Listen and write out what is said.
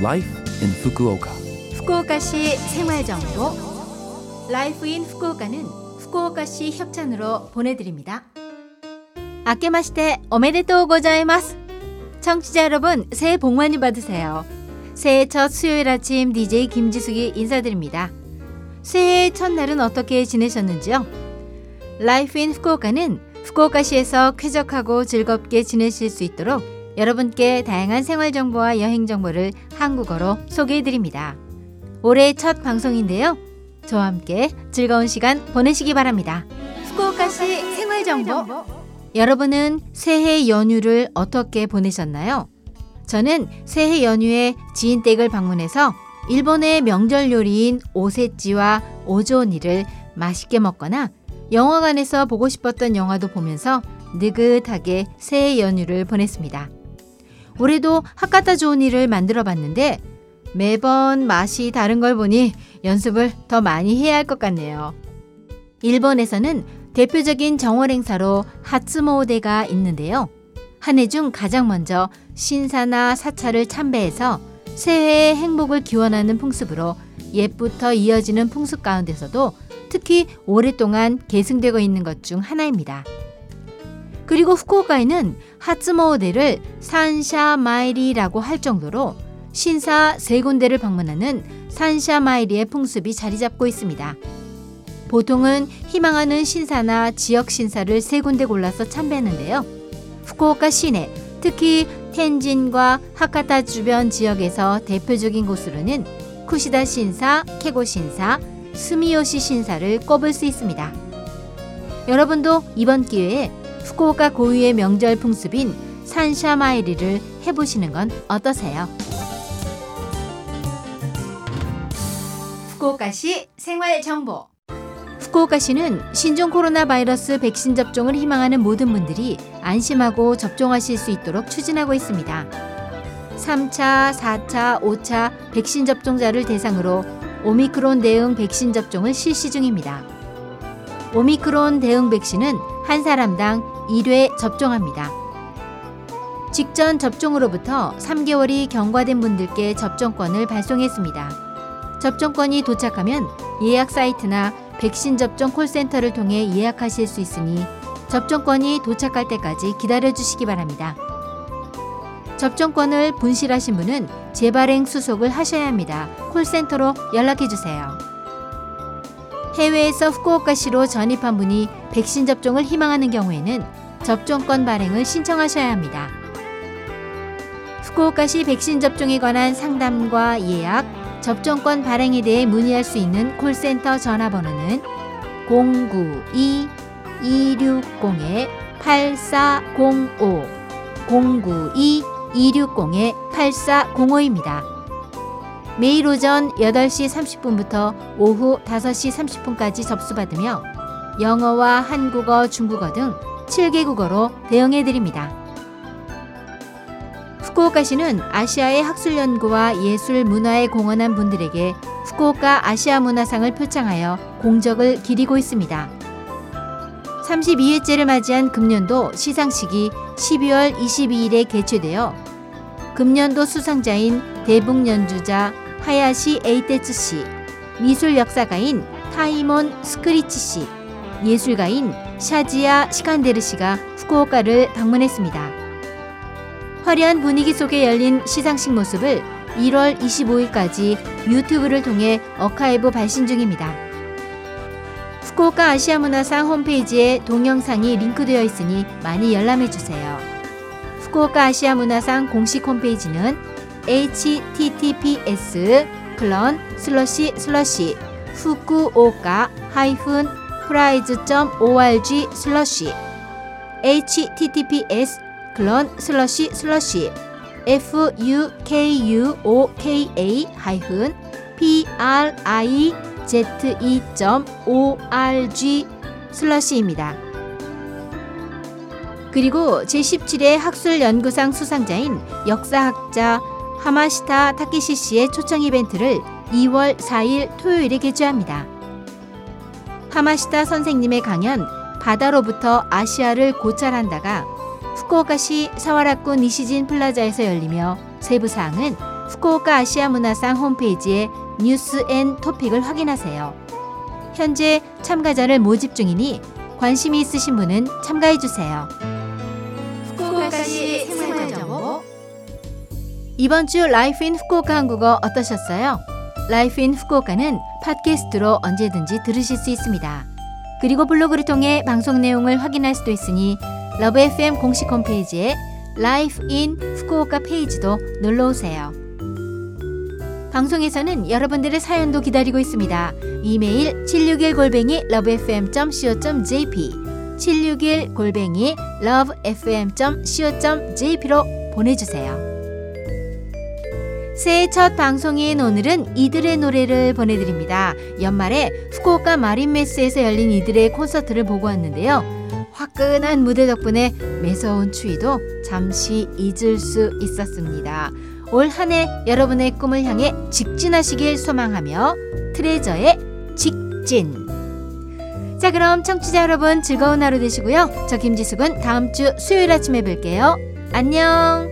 Life in Fukuoka. 후쿠오카시 생활정보 Life in Fukuoka는 후쿠오카시 협찬으로 보내드립니다. あけましておめでとうございます 청취자 여러분 새해 복 많이 받으세요. 새해 첫 수요일 아침 DJ 김지숙이 인사드립니다. 새해 첫날은 어떻게 지내셨는지요? Life in Fukuoka는 후쿠오카시에서 쾌적하고 즐겁게 지내실 수 있도록 여러분께 다양한 생활 정보와 여행 정보를 한국어로 소개해 드립니다. 올해 첫 방송인데요. 저와 함께 즐거운 시간 보내시기 바랍니다. 후쿠오카시 생활 정보. 여러분은 새해 연휴를 어떻게 보내셨나요? 저는 새해 연휴에 지인 댁을 방문해서 일본의 명절 요리인 오세찌와 오조니를 맛있게 먹거나 영화관에서 보고 싶었던 영화도 보면서 느긋하게 새해 연휴를 보냈습니다. 올해도 하카타 조니를 만들어 봤는데 매번 맛이 다른 걸 보니 연습을 더 많이 해야 할 것 같네요. 일본에서는 대표적인 정월 행사로 하츠모데가 있는데요. 한 해 중 가장 먼저 신사나 사찰을 참배해서 새해의 행복을 기원하는 풍습으로 옛부터 이어지는 풍습 가운데서도 특히 오랫동안 계승되고 있는 것 중 하나입니다. 그리고 후쿠오카에는 하츠모데를 산샤마이리라고 할 정도로 신사 세 군데를 방문하는 산샤마이리의 풍습이 자리 잡고 있습니다. 보통은 희망하는 신사나 지역 신사를 세 군데 골라서 참배하는데요. 후쿠오카 시내, 특히 텐진과 하카타 주변 지역에서 대표적인 곳으로는 쿠시다 신사, 케고 신사, 스미요시 신사를 꼽을 수 있습니다. 여러분도 이번 기회에 후쿠오카 고유의 명절 풍습인 산샤마이리를 해보시는 건 어떠세요? 후쿠오카시 생활 정보. 후쿠오카시는 신종 코로나 바이러스 백신 접종을 희망하는 모든 분들이 안심하고 접종하실 수 있도록 추진하고 있습니다. 3차, 4차, 5차 백신 접종자를 대상으로 오미크론 대응 백신 접종을 실시 중입니다. 오미크론 대응 백신은 한 사람당 1회 접종합니다. 직전 접종으로부터 3개월이 경과된 분들께 접종권을 발송했습니다. 접종권이 도착하면 예약 사이트나 백신 접종 콜센터를 통해 예약하실 수 있으니 접종권이 도착할 때까지 기다려 주시기 바랍니다. 접종권을 분실하신 분은 재발행 수속을 하셔야 합니다. 콜센터로 연락해 주세요. 해외에서 후쿠오카시로 전입한 분이 백신 접종을 희망하는 경우에는 접종권 발행을 신청하셔야 합니다. 후쿠오카시 백신 접종에 관한 상담과 예약, 접종권 발행에 대해 문의할 수 있는 콜센터 전화번호는 092-260-8405 092-260-8405입니다. 매일 오전 8시 30분부터 오후 5시 30분까지 접수받으며 영어와 한국어, 중국어 등 7개 국어로 대응해 드립니다. 후쿠오카시는 아시아의 학술 연구와 예술 문화에 공헌한 분들에게 후쿠오카 아시아 문화상을 표창하여 공적을 기리고 있습니다. 32회째를 맞이한 금년도 시상식이 12월 22일에 개최되어 금년도 수상자인 대북 연주자 하야시 에이테츠 씨, 미술 역사가인 타이몬 스크리치 씨, 예술가인 샤지야 시칸데르 씨가 후쿠오카를 방문했습니다. 화려한 분위기 속에 열린 시상식 모습을 1월 25일까지 유튜브를 통해 어카이브 발신 중입니다. 후쿠오카 아시아 문화상 홈페이지에 동영상이 링크되어 있으니 많이 열람해 주세요. 후쿠오카 아시아 문화상 공식 홈페이지는 https colon slash slash fukuoka 하이픈 prize.org slash https colon slash slash fukuoka 하이픈 prize.org slash입니다. 그리고 제17회 학술연구상 수상자인 역사학자 하마시타 타키시 씨의 초청 이벤트를 2월 4일 토요일에 개최합니다. 하마시타 선생님의 강연 바다로부터 아시아를 고찰한다가 후쿠오카시 사와라쿠 니시진 플라자에서 열리며 세부 사항은 후쿠오카 아시아 문화상 홈페이지에 News and Topic을 확인하세요. 현재 참가자를 모집 중이니 관심이 있으신 분은 참가해 주세요. 후쿠오카시 이번 주 Life in Fukuoka 한국어 어떠셨어요? Life in Fukuoka는 팟캐스트로 언제든지 들으실 수 있습니다. 그리고 블로그를 통해 방송 내용을 확인할 수도 있으니 LOVE FM 공식 홈페이지에 Life in Fukuoka 페이지도 놀러 오세요. 방송에서는 여러분들의 사연도 기다리고 있습니다. 이메일 761 골뱅이 lovefm.co.jp 761 골뱅이 lovefm.co.jp로 보내주세요. 새해 첫 방송인 오늘은 이들의 노래를 보내드립니다. 연말에 후쿠오카 마린메스에서 열린 이들의 콘서트를 보고 왔는데요. 화끈한 무대 덕분에 매서운 추위도 잠시 잊을 수 있었습니다. 올 한 해 여러분의 꿈을 향해 직진하시길 소망하며 트레저의 직진. 자, 그럼 청취자 여러분 즐거운 하루 되시고요. 저 김지숙은 다음 주 수요일 아침에 뵐게요. 안녕!